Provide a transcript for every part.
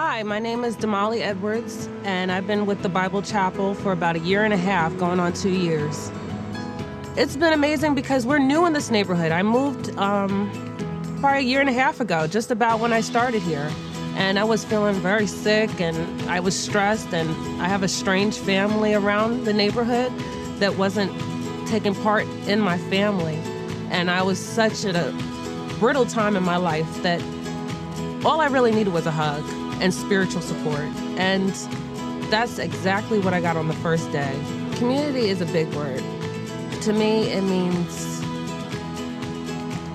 Hi, my name is Damali Edwards, and I've been with the Bible Chapel for about a year and a half, going on two years. It's been amazing because we're new in this neighborhood. I moved um, probably a year and a half ago, just about when I started here. And I was feeling very sick and I was stressed, and I have a strange family around the neighborhood that wasn't taking part in my family. And I was such at a brittle time in my life that all I really needed was a hug and spiritual support. And that's exactly what I got on the first day. Community is a big word. To me, it means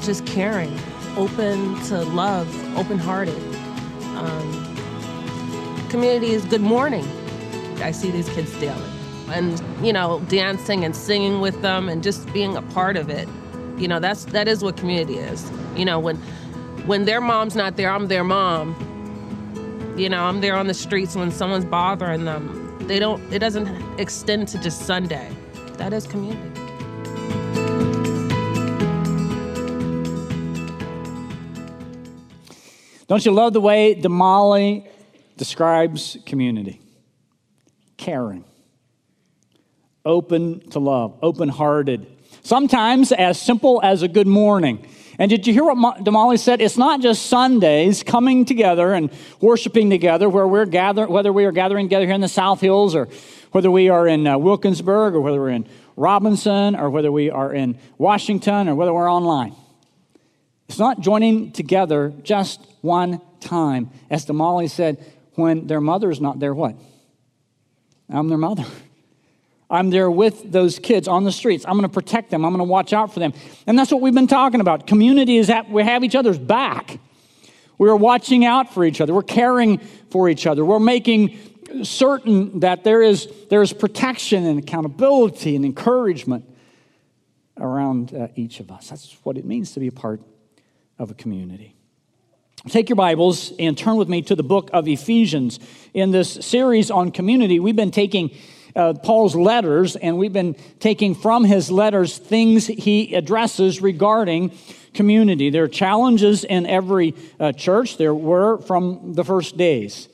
just caring, open to love, open hearted. Um, community is good morning. I see these kids daily. And, you know, dancing and singing with them and just being a part of it. You know, that's that is what community is. You know, when when their mom's not there, I'm their mom you know, I'm there on the streets when someone's bothering them. They don't, it doesn't extend to just Sunday. That is community. Don't you love the way Damali describes community? Caring, open to love, open hearted. Sometimes as simple as a good morning. And did you hear what Damali said? It's not just Sundays coming together and worshiping together where we're gathering, whether we are gathering together here in the South Hills or whether we are in uh, Wilkinsburg or whether we're in Robinson or whether we are in Washington or whether we're online. It's not joining together just one time. As Damali said, when their mother is not there, what? I'm their mother. I'm there with those kids on the streets. I'm going to protect them. I'm going to watch out for them. And that's what we've been talking about. Community is that we have each other's back. We're watching out for each other. We're caring for each other. We're making certain that there is, there is protection and accountability and encouragement around uh, each of us. That's what it means to be a part of a community. Take your Bibles and turn with me to the book of Ephesians. In this series on community, we've been taking uh, Paul's letters, and we've been taking from his letters things he addresses regarding community. There are challenges in every uh, church, there were from the first days.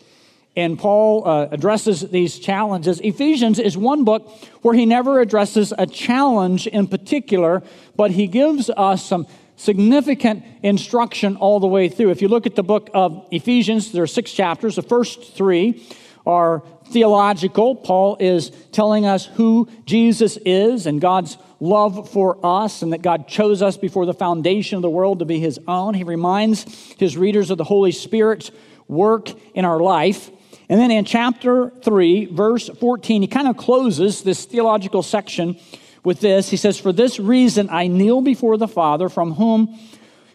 And Paul uh, addresses these challenges. Ephesians is one book where he never addresses a challenge in particular, but he gives us some significant instruction all the way through. If you look at the book of Ephesians, there are six chapters. The first three are theological. Paul is telling us who Jesus is and God's love for us, and that God chose us before the foundation of the world to be his own. He reminds his readers of the Holy Spirit's work in our life. And then in chapter 3, verse 14, he kind of closes this theological section with this. He says, For this reason I kneel before the Father, from whom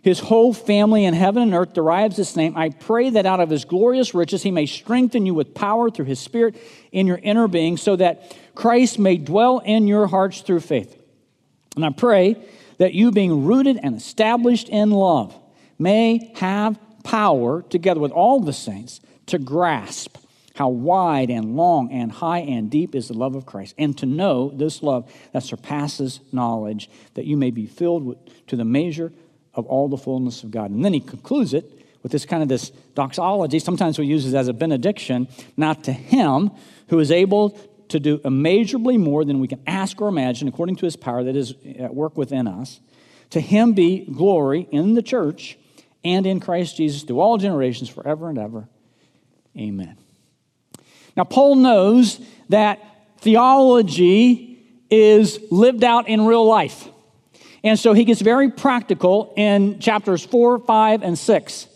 his whole family in heaven and earth derives its name. I pray that out of his glorious riches he may strengthen you with power through his spirit in your inner being, so that Christ may dwell in your hearts through faith. And I pray that you, being rooted and established in love, may have power, together with all the saints, to grasp how wide and long and high and deep is the love of Christ, and to know this love that surpasses knowledge, that you may be filled with, to the measure of all the fullness of God. And then he concludes it with this kind of this doxology. Sometimes we use it as a benediction, not to him who is able to do immeasurably more than we can ask or imagine according to his power that is at work within us. To him be glory in the church and in Christ Jesus through all generations forever and ever. Amen. Now, Paul knows that theology is lived out in real life. And so he gets very practical in chapters 4, 5, and 6.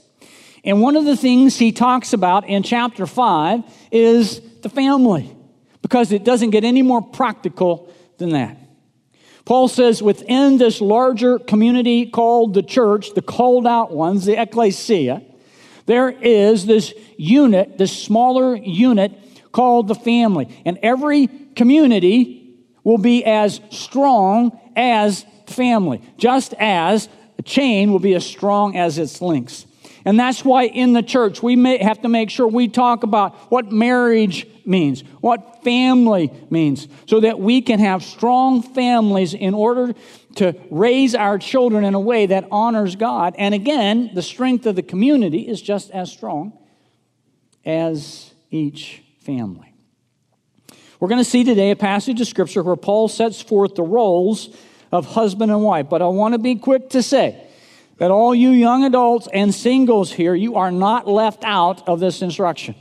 And one of the things he talks about in chapter 5 is the family, because it doesn't get any more practical than that. Paul says within this larger community called the church, the called out ones, the ecclesia, there is this unit, this smaller unit called the family. And every community will be as strong as family, just as a chain will be as strong as its links. And that's why in the church we may have to make sure we talk about what marriage means, what family means, so that we can have strong families in order to raise our children in a way that honors God. And again, the strength of the community is just as strong as each family. We're going to see today a passage of Scripture where Paul sets forth the roles of husband and wife. But I want to be quick to say that all you young adults and singles here, you are not left out of this instruction.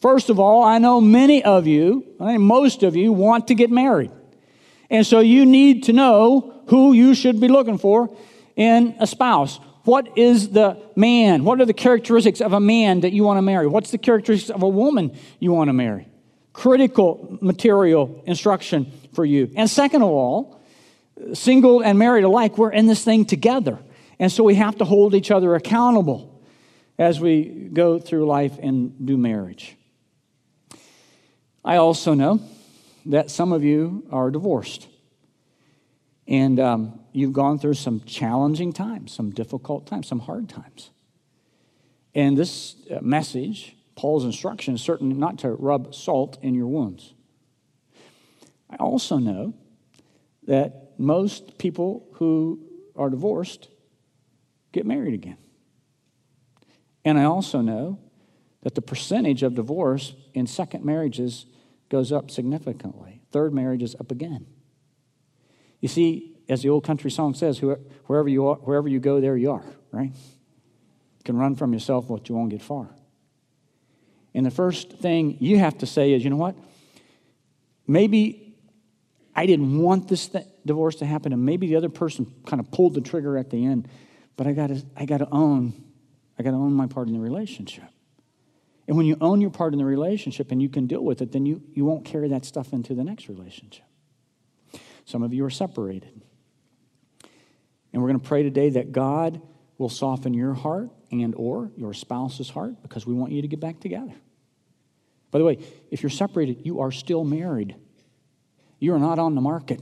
First of all, I know many of you, I think most of you, want to get married. And so you need to know who you should be looking for in a spouse. What is the man? What are the characteristics of a man that you want to marry? What's the characteristics of a woman you want to marry? Critical material instruction for you. And second of all, single and married alike, we're in this thing together. And so we have to hold each other accountable as we go through life and do marriage. I also know that some of you are divorced. And um, you've gone through some challenging times, some difficult times, some hard times. And this uh, message, Paul's instruction, is certainly not to rub salt in your wounds. I also know that most people who are divorced get married again. And I also know that the percentage of divorce in second marriages goes up significantly. Third marriage is up again. You see, as the old country song says, wherever you, are, wherever you go, there you are, right? You can run from yourself, but you won't get far. And the first thing you have to say is, you know what? Maybe I didn't want this th- divorce to happen, and maybe the other person kind of pulled the trigger at the end, but I got to I got to own, I got to own my part in the relationship. And when you own your part in the relationship and you can deal with it, then you, you won't carry that stuff into the next relationship. Some of you are separated. And we're going to pray today that God will soften your heart and or your spouse's heart because we want you to get back together. By the way, if you're separated, you are still married. You are not on the market.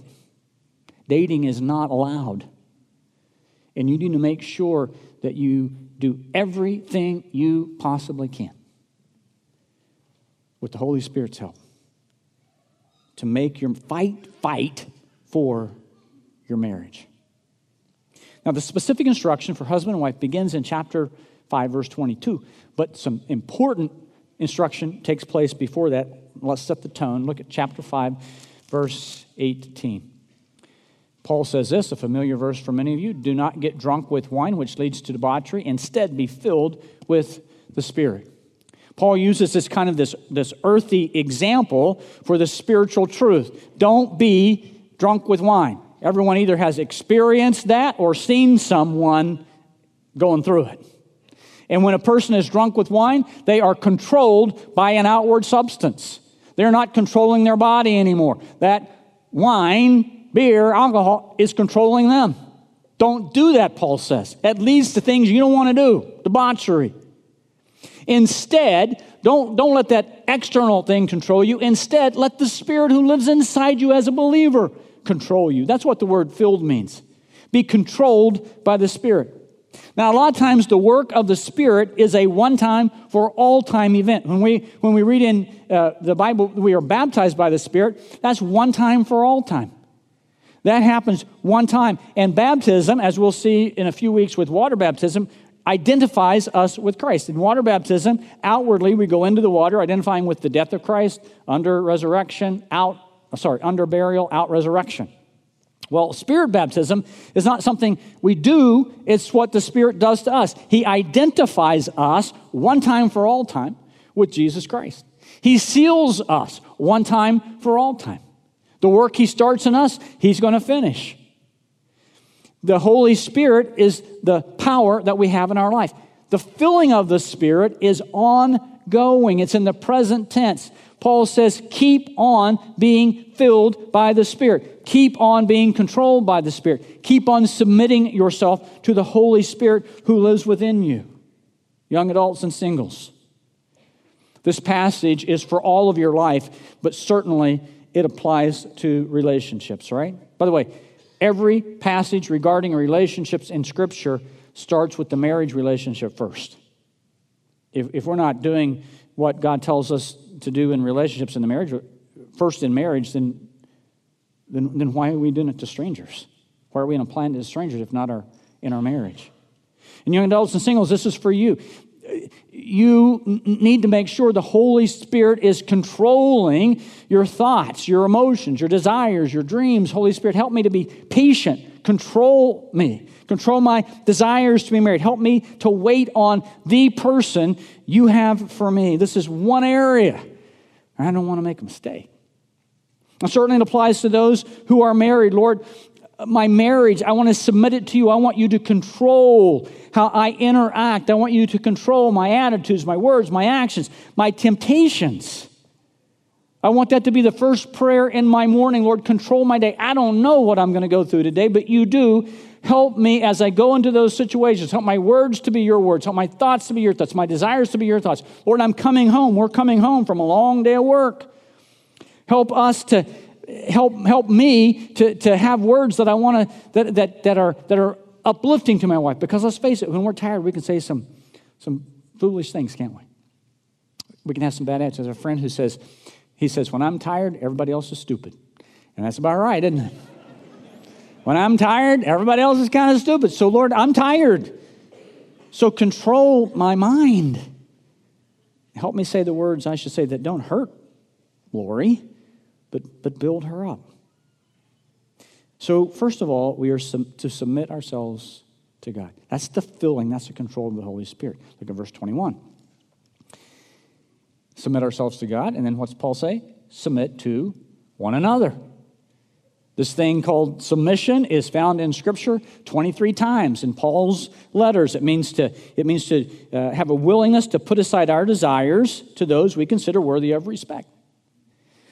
Dating is not allowed. And you need to make sure that you do everything you possibly can with the Holy Spirit's help to make your fight, fight for your marriage. Now, the specific instruction for husband and wife begins in chapter 5, verse 22, but some important instruction takes place before that. Let's set the tone. Look at chapter 5, verse 18. Paul says this, a familiar verse for many of you do not get drunk with wine, which leads to debauchery. Instead, be filled with the Spirit. Paul uses this kind of this, this earthy example for the spiritual truth. Don't be drunk with wine. Everyone either has experienced that or seen someone going through it. And when a person is drunk with wine, they are controlled by an outward substance. They're not controlling their body anymore. That wine, beer, alcohol is controlling them. Don't do that, Paul says. It leads to things you don't want to do debauchery. Instead, don't, don't let that external thing control you. Instead, let the Spirit who lives inside you as a believer control you. That's what the word filled means. Be controlled by the Spirit. Now, a lot of times the work of the Spirit is a one time for all time event. When we, when we read in uh, the Bible, we are baptized by the Spirit, that's one time for all time. That happens one time. And baptism, as we'll see in a few weeks with water baptism, identifies us with Christ. In water baptism, outwardly we go into the water identifying with the death of Christ, under resurrection, out sorry, under burial, out resurrection. Well, spirit baptism is not something we do, it's what the Spirit does to us. He identifies us one time for all time with Jesus Christ. He seals us one time for all time. The work He starts in us, He's going to finish. The Holy Spirit is the power that we have in our life. The filling of the Spirit is ongoing, it's in the present tense. Paul says, keep on being filled by the Spirit. Keep on being controlled by the Spirit. Keep on submitting yourself to the Holy Spirit who lives within you. Young adults and singles. This passage is for all of your life, but certainly it applies to relationships, right? By the way, every passage regarding relationships in Scripture starts with the marriage relationship first. If, if we're not doing what God tells us to do in relationships in the marriage, first in marriage, then, then, then why are we doing it to strangers? Why are we to plan to strangers if not our, in our marriage? And young adults and singles, this is for you. you need to make sure the Holy Spirit is controlling your thoughts, your emotions, your desires, your dreams. Holy Spirit, help me to be patient. Control me. Control my desires to be married. Help me to wait on the person you have for me. This is one area. I don't want to make a mistake. And certainly it applies to those who are married. Lord, my marriage, I want to submit it to you. I want you to control how I interact. I want you to control my attitudes, my words, my actions, my temptations. I want that to be the first prayer in my morning. Lord, control my day. I don't know what I'm going to go through today, but you do. Help me as I go into those situations. Help my words to be your words. Help my thoughts to be your thoughts. My desires to be your thoughts. Lord, I'm coming home. We're coming home from a long day of work. Help us to help help me to, to have words that I want to that, that that are that are uplifting to my wife. Because let's face it, when we're tired, we can say some some foolish things, can't we? We can have some bad attitudes. There's a friend who says, he says, when I'm tired, everybody else is stupid. And that's about right, isn't it? when I'm tired, everybody else is kind of stupid. So, Lord, I'm tired. So control my mind. Help me say the words I should say that don't hurt Lori but, but build her up. So, first of all, we are to submit ourselves to God. That's the filling, that's the control of the Holy Spirit. Look at verse 21. Submit ourselves to God, and then what's Paul say? Submit to one another. This thing called submission is found in Scripture 23 times in Paul's letters. It means to, it means to uh, have a willingness to put aside our desires to those we consider worthy of respect.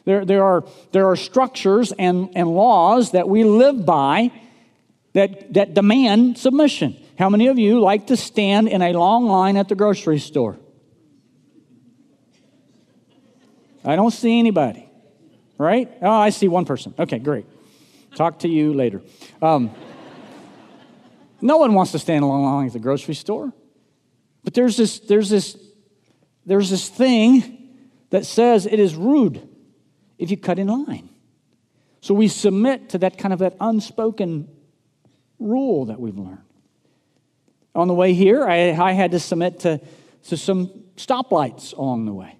There, there, are, there are structures and, and laws that we live by that, that demand submission. How many of you like to stand in a long line at the grocery store? I don't see anybody, right? Oh, I see one person. Okay, great. Talk to you later. Um, no one wants to stand in a long line at the grocery store. But there's this, there's this, there's this thing that says it is rude if you cut in line. So we submit to that kind of that unspoken rule that we've learned. On the way here, I, I had to submit to, to some stoplights along the way.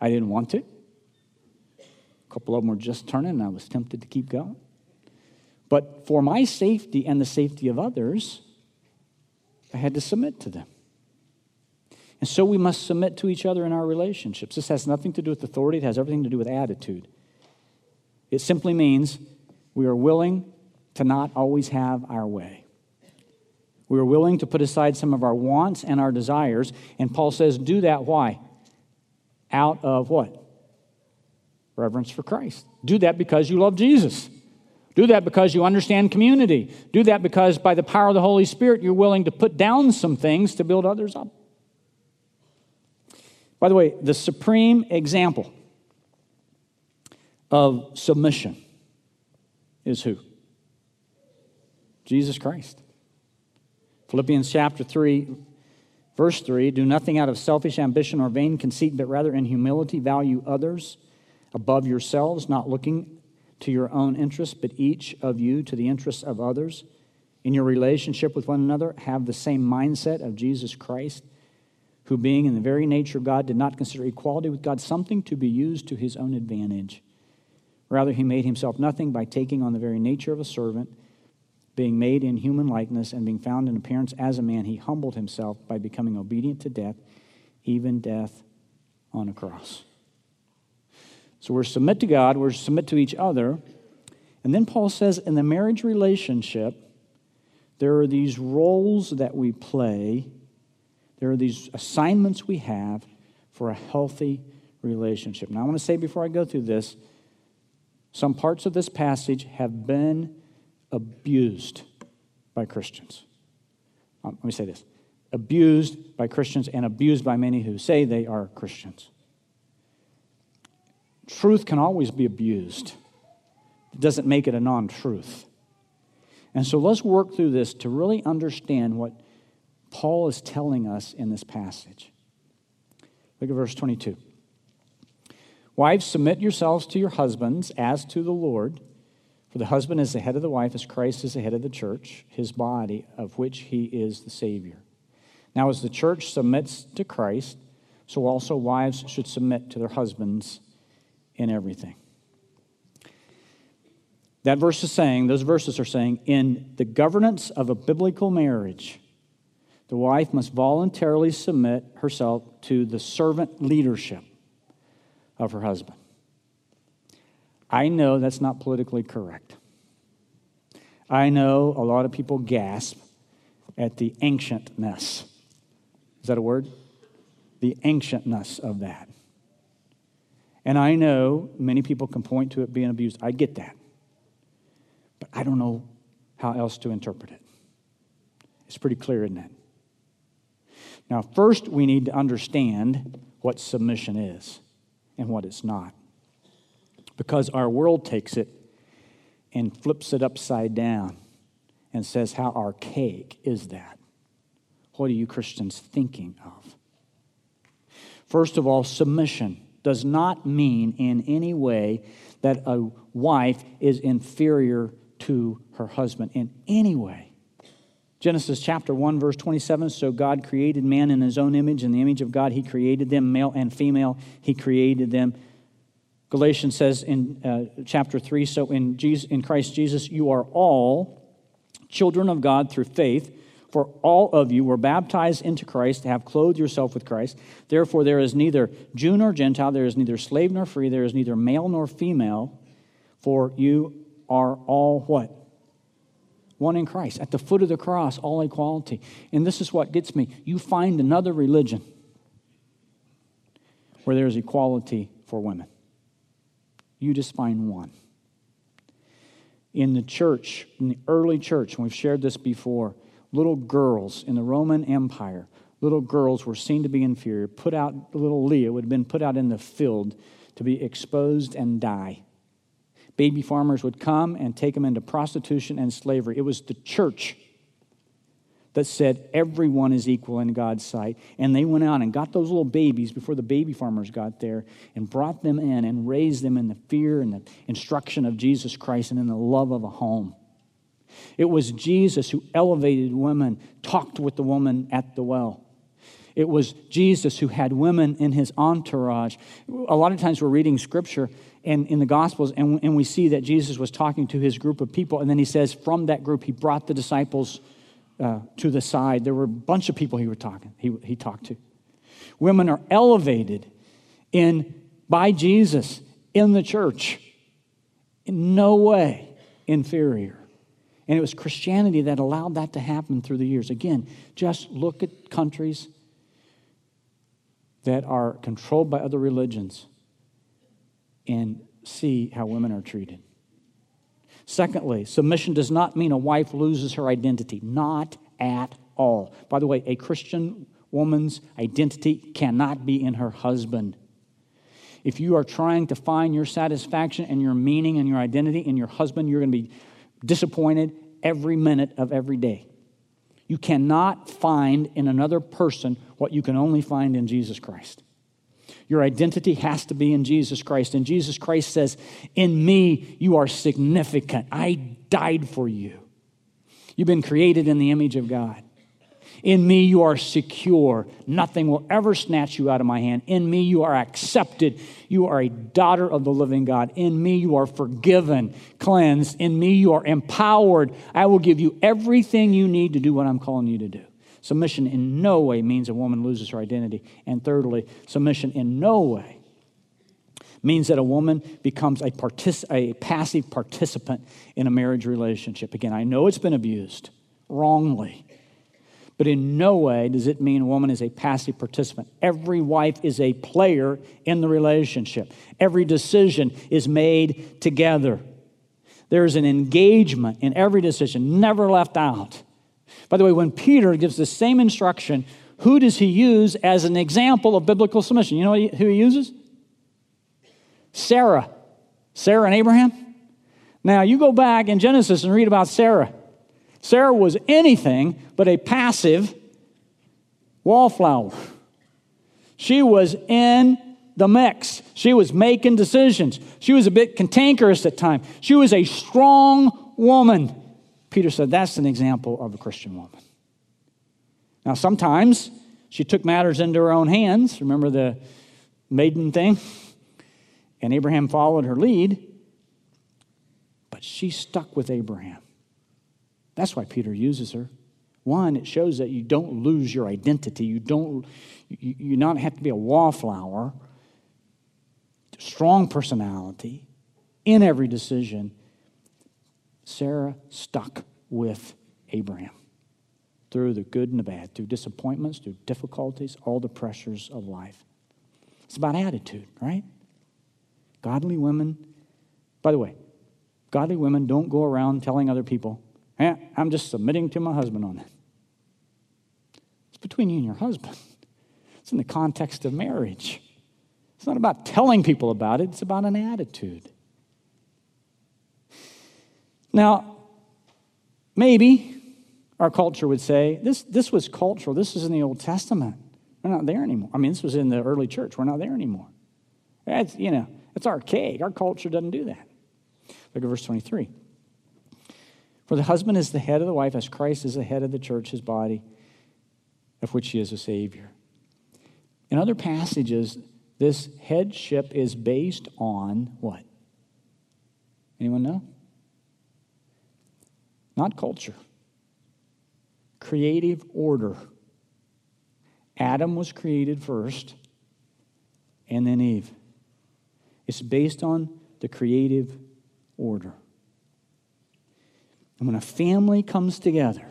I didn't want to. A couple of them were just turning, and I was tempted to keep going. But for my safety and the safety of others, I had to submit to them. And so we must submit to each other in our relationships. This has nothing to do with authority, it has everything to do with attitude. It simply means we are willing to not always have our way. We are willing to put aside some of our wants and our desires. And Paul says, do that. Why? Out of what? Reverence for Christ. Do that because you love Jesus. Do that because you understand community. Do that because by the power of the Holy Spirit, you're willing to put down some things to build others up. By the way, the supreme example of submission is who? Jesus Christ. Philippians chapter 3, verse 3 Do nothing out of selfish ambition or vain conceit, but rather in humility value others above yourselves, not looking to your own interests, but each of you to the interests of others. In your relationship with one another, have the same mindset of Jesus Christ who, being in the very nature of God, did not consider equality with God something to be used to his own advantage. Rather, he made himself nothing by taking on the very nature of a servant, being made in human likeness, and being found in appearance as a man, he humbled himself by becoming obedient to death, even death on a cross. So we're submit to God, we're submit to each other. And then Paul says in the marriage relationship, there are these roles that we play there are these assignments we have for a healthy relationship. Now, I want to say before I go through this, some parts of this passage have been abused by Christians. Um, let me say this abused by Christians and abused by many who say they are Christians. Truth can always be abused, it doesn't make it a non truth. And so let's work through this to really understand what Paul is telling us in this passage. Look at verse 22. Wives, submit yourselves to your husbands as to the Lord. For the husband is the head of the wife, as Christ is the head of the church, his body, of which he is the Savior. Now, as the church submits to Christ, so also wives should submit to their husbands in everything. That verse is saying, those verses are saying, in the governance of a biblical marriage, the wife must voluntarily submit herself to the servant leadership of her husband. I know that's not politically correct. I know a lot of people gasp at the ancientness. Is that a word? The ancientness of that. And I know many people can point to it being abused. I get that. But I don't know how else to interpret it. It's pretty clear, isn't it? Now, first, we need to understand what submission is and what it's not. Because our world takes it and flips it upside down and says, How archaic is that? What are you Christians thinking of? First of all, submission does not mean in any way that a wife is inferior to her husband in any way. Genesis chapter 1, verse 27 So God created man in his own image. In the image of God, he created them, male and female, he created them. Galatians says in uh, chapter 3 So in, Jesus, in Christ Jesus, you are all children of God through faith. For all of you were baptized into Christ to have clothed yourself with Christ. Therefore, there is neither Jew nor Gentile, there is neither slave nor free, there is neither male nor female, for you are all what? One in Christ. At the foot of the cross, all equality. And this is what gets me. You find another religion where there is equality for women. You just find one. In the church, in the early church, and we've shared this before, little girls in the Roman Empire, little girls were seen to be inferior, put out, little Leah would have been put out in the field to be exposed and die. Baby farmers would come and take them into prostitution and slavery. It was the church that said everyone is equal in God's sight. And they went out and got those little babies before the baby farmers got there and brought them in and raised them in the fear and the instruction of Jesus Christ and in the love of a home. It was Jesus who elevated women, talked with the woman at the well. It was Jesus who had women in his entourage. A lot of times we're reading scripture and in the Gospels, and, and we see that Jesus was talking to his group of people, and then he says, from that group, he brought the disciples uh, to the side. There were a bunch of people he were talking, he, he talked to. Women are elevated in by Jesus in the church. In no way inferior. And it was Christianity that allowed that to happen through the years. Again, just look at countries that are controlled by other religions and see how women are treated. Secondly, submission does not mean a wife loses her identity. Not at all. By the way, a Christian woman's identity cannot be in her husband. If you are trying to find your satisfaction and your meaning and your identity in your husband, you're going to be disappointed every minute of every day. You cannot find in another person what you can only find in Jesus Christ. Your identity has to be in Jesus Christ. And Jesus Christ says, In me, you are significant. I died for you. You've been created in the image of God. In me, you are secure. Nothing will ever snatch you out of my hand. In me, you are accepted. You are a daughter of the living God. In me, you are forgiven, cleansed. In me, you are empowered. I will give you everything you need to do what I'm calling you to do. Submission in no way means a woman loses her identity. And thirdly, submission in no way means that a woman becomes a, partic- a passive participant in a marriage relationship. Again, I know it's been abused wrongly. But in no way does it mean a woman is a passive participant. Every wife is a player in the relationship. Every decision is made together. There's an engagement in every decision, never left out. By the way, when Peter gives the same instruction, who does he use as an example of biblical submission? You know who he uses? Sarah. Sarah and Abraham. Now, you go back in Genesis and read about Sarah. Sarah was anything but a passive wallflower. She was in the mix. She was making decisions. She was a bit cantankerous at times. She was a strong woman. Peter said that's an example of a Christian woman. Now, sometimes she took matters into her own hands. Remember the maiden thing? And Abraham followed her lead, but she stuck with Abraham. That's why Peter uses her. One, it shows that you don't lose your identity. You don't, you, you not have to be a wallflower, strong personality in every decision. Sarah stuck with Abraham through the good and the bad, through disappointments, through difficulties, all the pressures of life. It's about attitude, right? Godly women, by the way, godly women don't go around telling other people, eh, I'm just submitting to my husband on it. It's between you and your husband, it's in the context of marriage. It's not about telling people about it, it's about an attitude. Now, maybe our culture would say this, this was cultural. This is in the Old Testament. We're not there anymore. I mean, this was in the early church. We're not there anymore. That's, you know, it's archaic. Our culture doesn't do that. Look at verse 23. For the husband is the head of the wife, as Christ is the head of the church, his body, of which he is a Savior. In other passages, this headship is based on what? Anyone know? Not culture creative order. Adam was created first, and then Eve. It's based on the creative order. And when a family comes together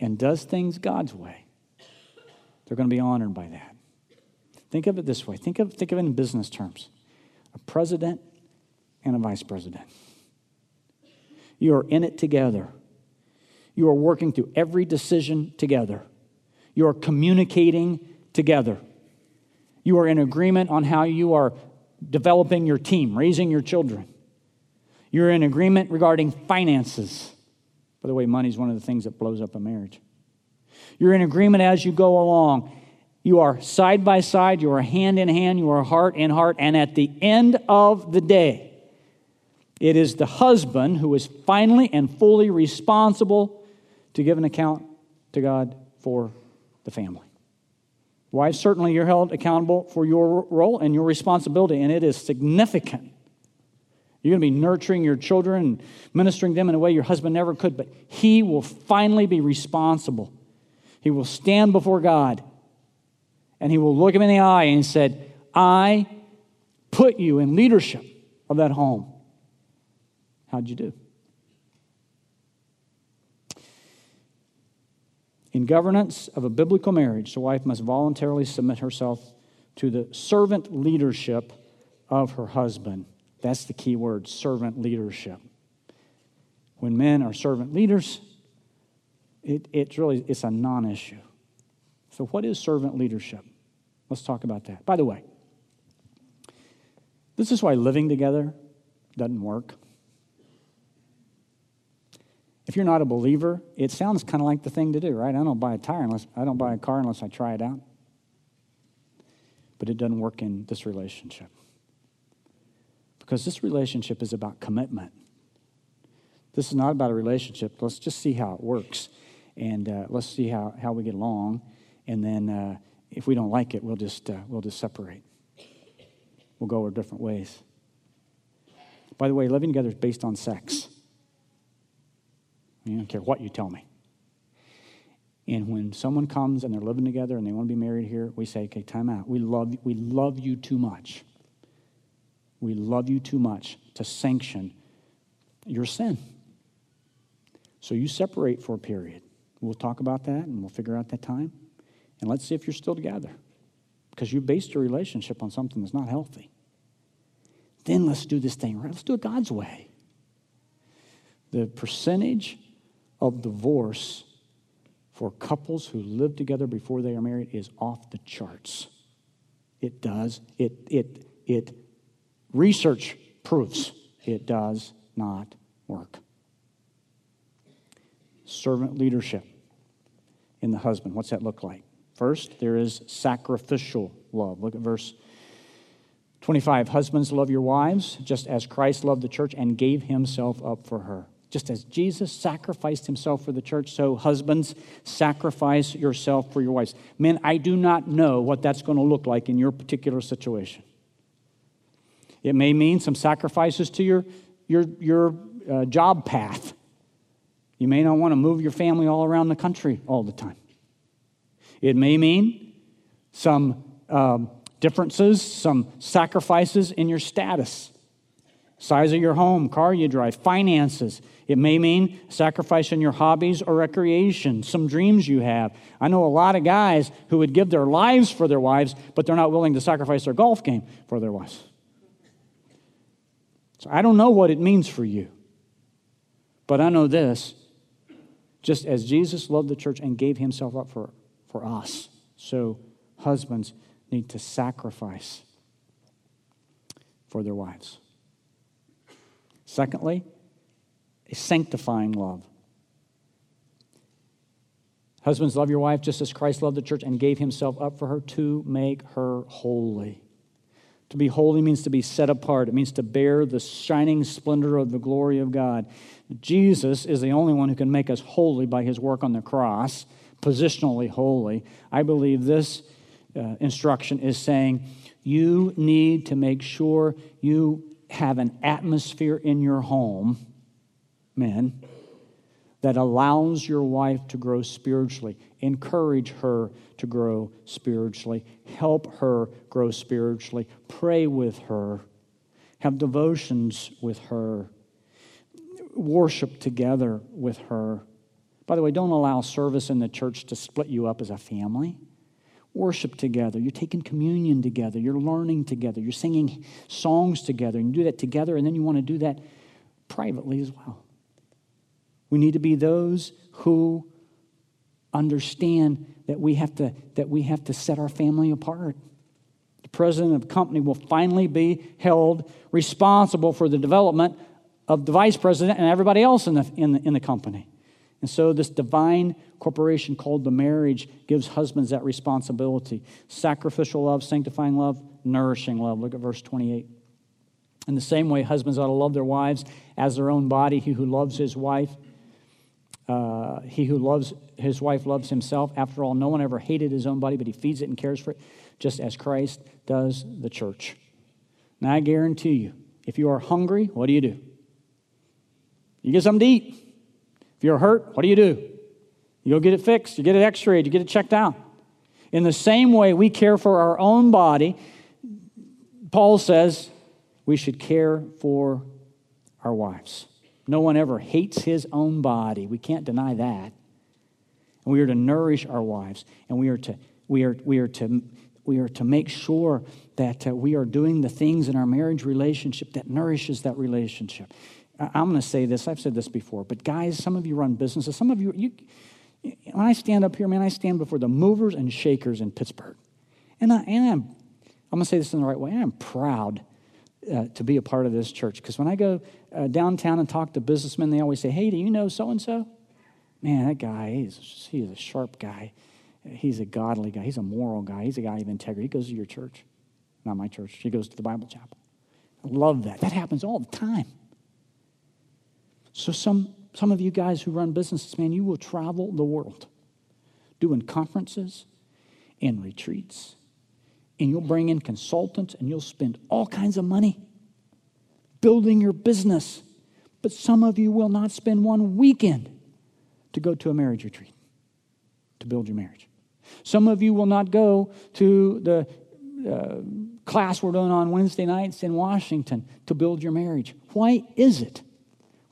and does things God's way, they're going to be honored by that. Think of it this way think of, think of it in business terms a president and a vice president. You are in it together. You are working through every decision together. You are communicating together. You are in agreement on how you are developing your team, raising your children. You're in agreement regarding finances. By the way, money is one of the things that blows up a marriage. You're in agreement as you go along. You are side by side, you are hand in hand, you are heart in heart, and at the end of the day, it is the husband who is finally and fully responsible to give an account to God for the family. Wives, certainly you're held accountable for your role and your responsibility, and it is significant. You're going to be nurturing your children and ministering them in a way your husband never could, but he will finally be responsible. He will stand before God and he will look him in the eye and said, I put you in leadership of that home. How'd you do? In governance of a biblical marriage, the wife must voluntarily submit herself to the servant leadership of her husband. That's the key word servant leadership. When men are servant leaders, it, it's really it's a non-issue. So what is servant leadership? Let's talk about that. By the way, this is why living together doesn't work. If you're not a believer, it sounds kind of like the thing to do, right? I don't buy a tire unless I don't buy a car unless I try it out. But it doesn't work in this relationship. Because this relationship is about commitment. This is not about a relationship. Let's just see how it works. And uh, let's see how, how we get along. And then uh, if we don't like it, we'll just, uh, we'll just separate. We'll go our different ways. By the way, living together is based on sex. I don't care what you tell me. And when someone comes and they're living together and they want to be married here, we say, okay, time out. We love, we love you too much. We love you too much to sanction your sin. So you separate for a period. We'll talk about that and we'll figure out that time. And let's see if you're still together. Because you based your relationship on something that's not healthy. Then let's do this thing right. Let's do it God's way. The percentage of divorce for couples who live together before they are married is off the charts. It does. It, it, it, research proves it does not work. Servant leadership in the husband. What's that look like? First, there is sacrificial love. Look at verse 25. Husbands, love your wives, just as Christ loved the church and gave himself up for her Just as Jesus sacrificed himself for the church, so husbands, sacrifice yourself for your wives. Men, I do not know what that's going to look like in your particular situation. It may mean some sacrifices to your, your, your uh, job path. You may not want to move your family all around the country all the time. It may mean some um, differences, some sacrifices in your status, size of your home, car you drive, finances. It may mean sacrificing your hobbies or recreation, some dreams you have. I know a lot of guys who would give their lives for their wives, but they're not willing to sacrifice their golf game for their wives. So I don't know what it means for you, but I know this just as Jesus loved the church and gave himself up for, for us, so husbands need to sacrifice for their wives. Secondly, a sanctifying love. Husbands, love your wife just as Christ loved the church and gave himself up for her to make her holy. To be holy means to be set apart, it means to bear the shining splendor of the glory of God. Jesus is the only one who can make us holy by his work on the cross, positionally holy. I believe this uh, instruction is saying you need to make sure you have an atmosphere in your home, men, that allows your wife to grow spiritually. Encourage her to grow spiritually. Help her grow spiritually. Pray with her. Have devotions with her. Worship together with her. By the way, don't allow service in the church to split you up as a family. Worship together. You're taking communion together. You're learning together. You're singing songs together. And you do that together, and then you want to do that privately as well. We need to be those who understand that we have to, that we have to set our family apart. The president of the company will finally be held responsible for the development of the vice president and everybody else in the, in the, in the company. And so, this divine corporation called the marriage gives husbands that responsibility sacrificial love, sanctifying love, nourishing love. Look at verse 28. In the same way, husbands ought to love their wives as their own body. He who loves his wife uh, he who loves his wife loves himself. After all, no one ever hated his own body, but he feeds it and cares for it, just as Christ does the church. Now, I guarantee you, if you are hungry, what do you do? You get something to eat. If you're hurt, what do you do? You go get it fixed, you get it x rayed, you get it checked out. In the same way we care for our own body, Paul says we should care for our wives. No one ever hates his own body. We can't deny that. And we are to nourish our wives, and we are to, we are, we are to, we are to make sure that uh, we are doing the things in our marriage relationship that nourishes that relationship. I'm going to say this, I've said this before, but guys, some of you run businesses. Some of you, you when I stand up here, man, I stand before the movers and shakers in Pittsburgh. And, I, and I'm, I'm going to say this in the right way. I'm proud uh, to be a part of this church. Because when I go uh, downtown and talk to businessmen, they always say, Hey, do you know so and so? Man, that guy, he's, he's a sharp guy. He's a godly guy. He's a moral guy. He's a guy of integrity. He goes to your church, not my church. He goes to the Bible chapel. I love that. That happens all the time. So, some, some of you guys who run businesses, man, you will travel the world doing conferences and retreats and you'll bring in consultants and you'll spend all kinds of money building your business. But some of you will not spend one weekend to go to a marriage retreat to build your marriage. Some of you will not go to the uh, class we're doing on Wednesday nights in Washington to build your marriage. Why is it?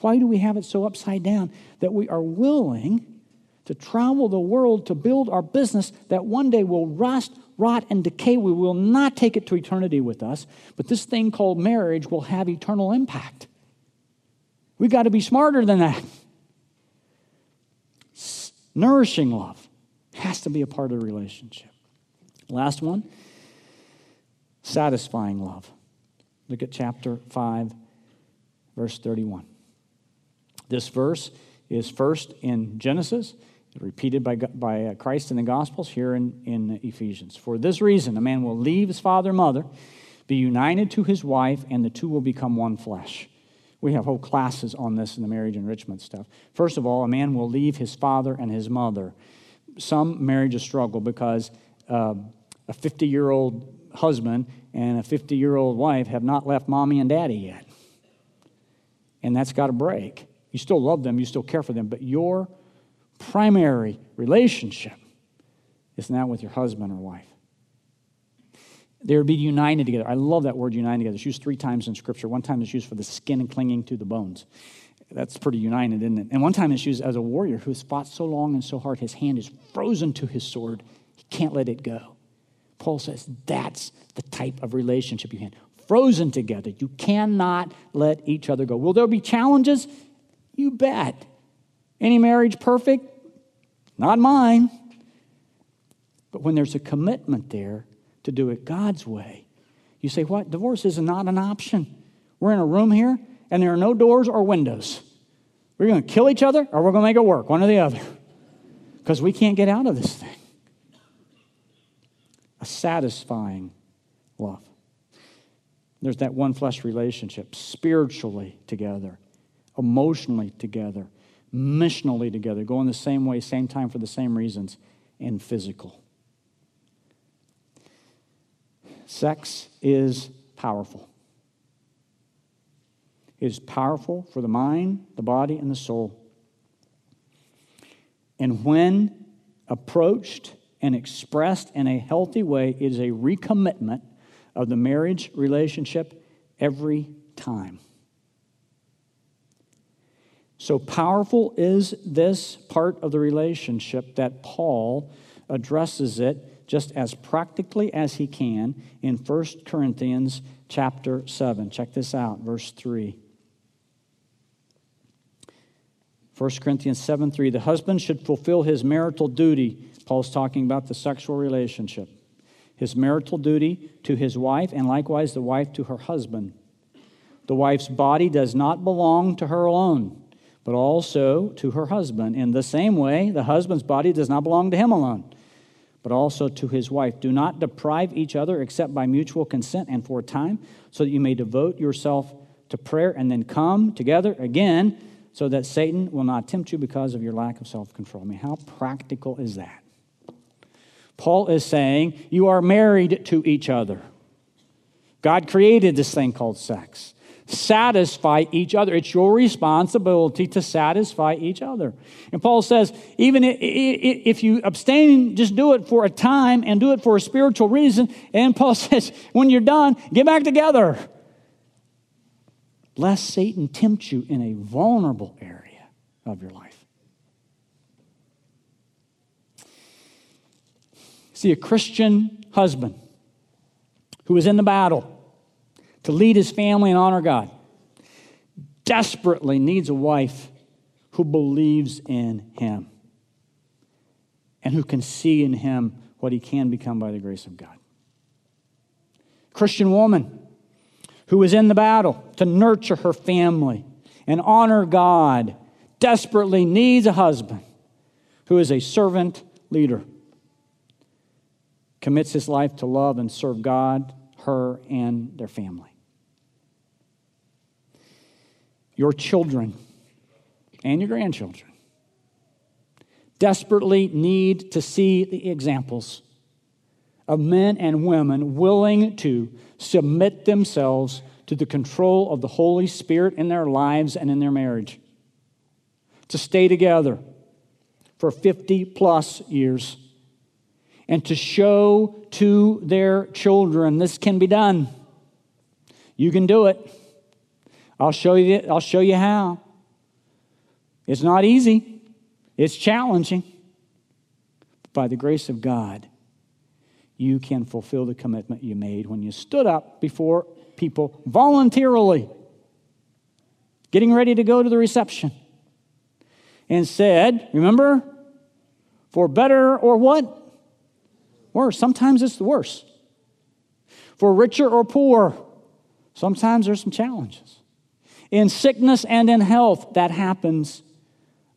Why do we have it so upside down that we are willing to travel the world to build our business that one day will rust, rot, and decay. We will not take it to eternity with us, but this thing called marriage will have eternal impact. We've got to be smarter than that. Nourishing love has to be a part of the relationship. Last one satisfying love. Look at chapter 5, verse 31. This verse is first in Genesis repeated by, by uh, Christ in the Gospels here in, in Ephesians. For this reason, a man will leave his father and mother, be united to his wife, and the two will become one flesh. We have whole classes on this in the marriage enrichment stuff. First of all, a man will leave his father and his mother. Some marriages struggle because uh, a 50 year old husband and a 50 year old wife have not left mommy and daddy yet. And that's got to break. You still love them, you still care for them, but your primary relationship is not with your husband or wife. They would be united together. I love that word united together. It's used three times in Scripture. One time it's used for the skin clinging to the bones. That's pretty united, isn't it? And one time it's used as a warrior who has fought so long and so hard, his hand is frozen to his sword. He can't let it go. Paul says that's the type of relationship you have. Frozen together. You cannot let each other go. Will there be challenges? You bet. Any marriage perfect? Not mine. But when there's a commitment there, to do it God's way. You say, What? Divorce is not an option. We're in a room here, and there are no doors or windows. We're going to kill each other, or we're going to make it work, one or the other. Because we can't get out of this thing. A satisfying love. There's that one flesh relationship, spiritually together, emotionally together, missionally together, going the same way, same time for the same reasons, and physical. Sex is powerful. It is powerful for the mind, the body, and the soul. And when approached and expressed in a healthy way, it is a recommitment of the marriage relationship every time. So powerful is this part of the relationship that Paul addresses it just as practically as he can in 1 Corinthians chapter 7. Check this out, verse 3. 1 Corinthians 7 3. The husband should fulfill his marital duty. Paul's talking about the sexual relationship. His marital duty to his wife, and likewise the wife to her husband. The wife's body does not belong to her alone, but also to her husband. In the same way, the husband's body does not belong to him alone but also to his wife. Do not deprive each other except by mutual consent and for a time, so that you may devote yourself to prayer and then come together again, so that Satan will not tempt you because of your lack of self control. I mean, how practical is that? Paul is saying you are married to each other. God created this thing called sex satisfy each other. It's your responsibility to satisfy each other. And Paul says, even if you abstain, just do it for a time and do it for a spiritual reason. And Paul says, when you're done, get back together. Lest Satan tempt you in a vulnerable area of your life. See, a Christian husband who is in the battle to lead his family and honor God, desperately needs a wife who believes in him and who can see in him what he can become by the grace of God. Christian woman who is in the battle to nurture her family and honor God desperately needs a husband who is a servant leader, commits his life to love and serve God, her, and their family. your children and your grandchildren desperately need to see the examples of men and women willing to submit themselves to the control of the Holy Spirit in their lives and in their marriage, to stay together for 50 plus years, and to show to their children this can be done. You can do it. I'll show you, I'll show you how. It's not easy, it's challenging. But By the grace of God, you can fulfill the commitment you made when you stood up before people voluntarily, getting ready to go to the reception, and said, Remember, for better or what? Worse. Sometimes it's the worse. For richer or poor, sometimes there's some challenges in sickness and in health. That happens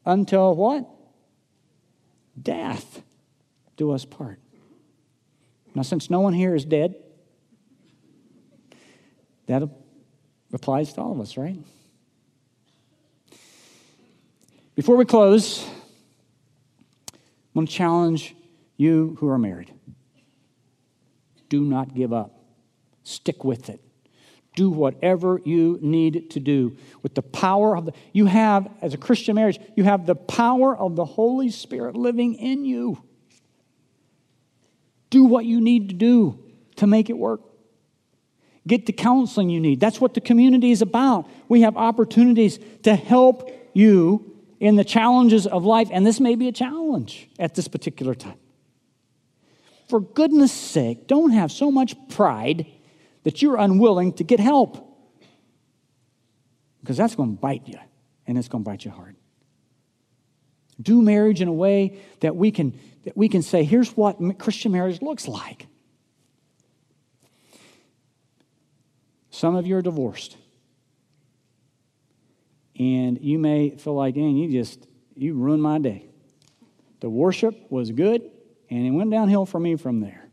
until what? Death do us part. Now, since no one here is dead, that applies to all of us, right? Before we close, I want to challenge you who are married. Do not give up. Stick with it. Do whatever you need to do with the power of the you have as a Christian marriage, you have the power of the Holy Spirit living in you. Do what you need to do to make it work. Get the counseling you need. That's what the community is about. We have opportunities to help you in the challenges of life, and this may be a challenge at this particular time. For goodness sake, don't have so much pride that you're unwilling to get help. Because that's going to bite you, and it's going to bite you hard. Do marriage in a way that we can, that we can say, here's what Christian marriage looks like. Some of you are divorced. And you may feel like, dang, you just, you ruined my day. The worship was good, and it went downhill for me from there.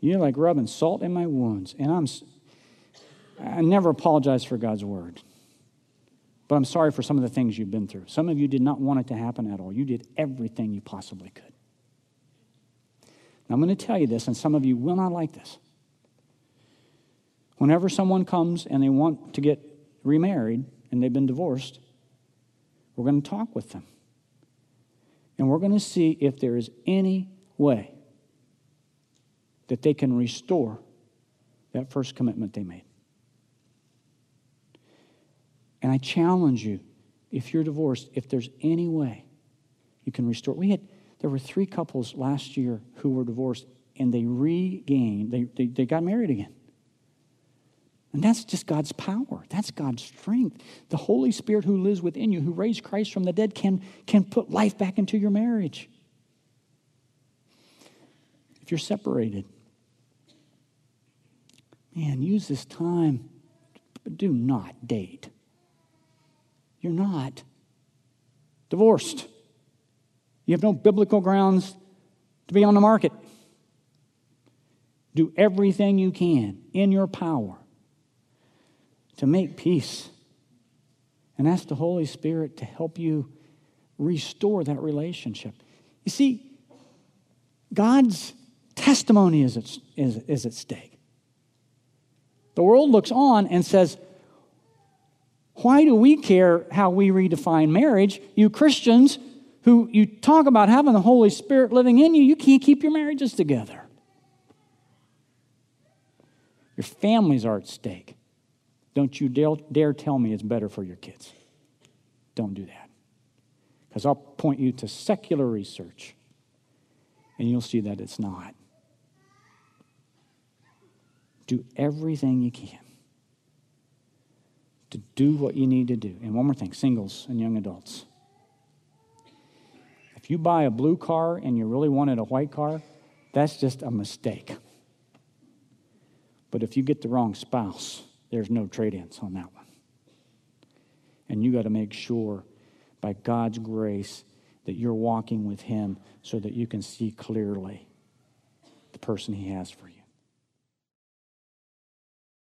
You're like rubbing salt in my wounds. And I'm, I never apologize for God's word. But I'm sorry for some of the things you've been through. Some of you did not want it to happen at all. You did everything you possibly could. Now, I'm going to tell you this, and some of you will not like this. Whenever someone comes and they want to get remarried and they've been divorced, we're going to talk with them. And we're going to see if there is any way that they can restore that first commitment they made. And I challenge you, if you're divorced, if there's any way you can restore. We had there were three couples last year who were divorced and they regained, they, they, they got married again. And that's just God's power. That's God's strength. The Holy Spirit who lives within you, who raised Christ from the dead, can, can put life back into your marriage. If you're separated, man, use this time, but do not date. You're not divorced. You have no biblical grounds to be on the market. Do everything you can in your power to make peace and ask the Holy Spirit to help you restore that relationship. You see, God's testimony is at, is, is at stake. The world looks on and says, Why do we care how we redefine marriage? You Christians who you talk about having the Holy Spirit living in you, you can't keep your marriages together. Your families are at stake. Don't you dare, tell me it's better for your kids. Don't do that. Because I'll point you to secular research, and you'll see that it's not. Do everything you can to do what you need to do. And one more thing singles and young adults. If you buy a blue car and you really wanted a white car, that's just a mistake. But if you get the wrong spouse, there's no trade ins on that one. And you got to make sure, by God's grace, that you're walking with Him so that you can see clearly the person He has for you.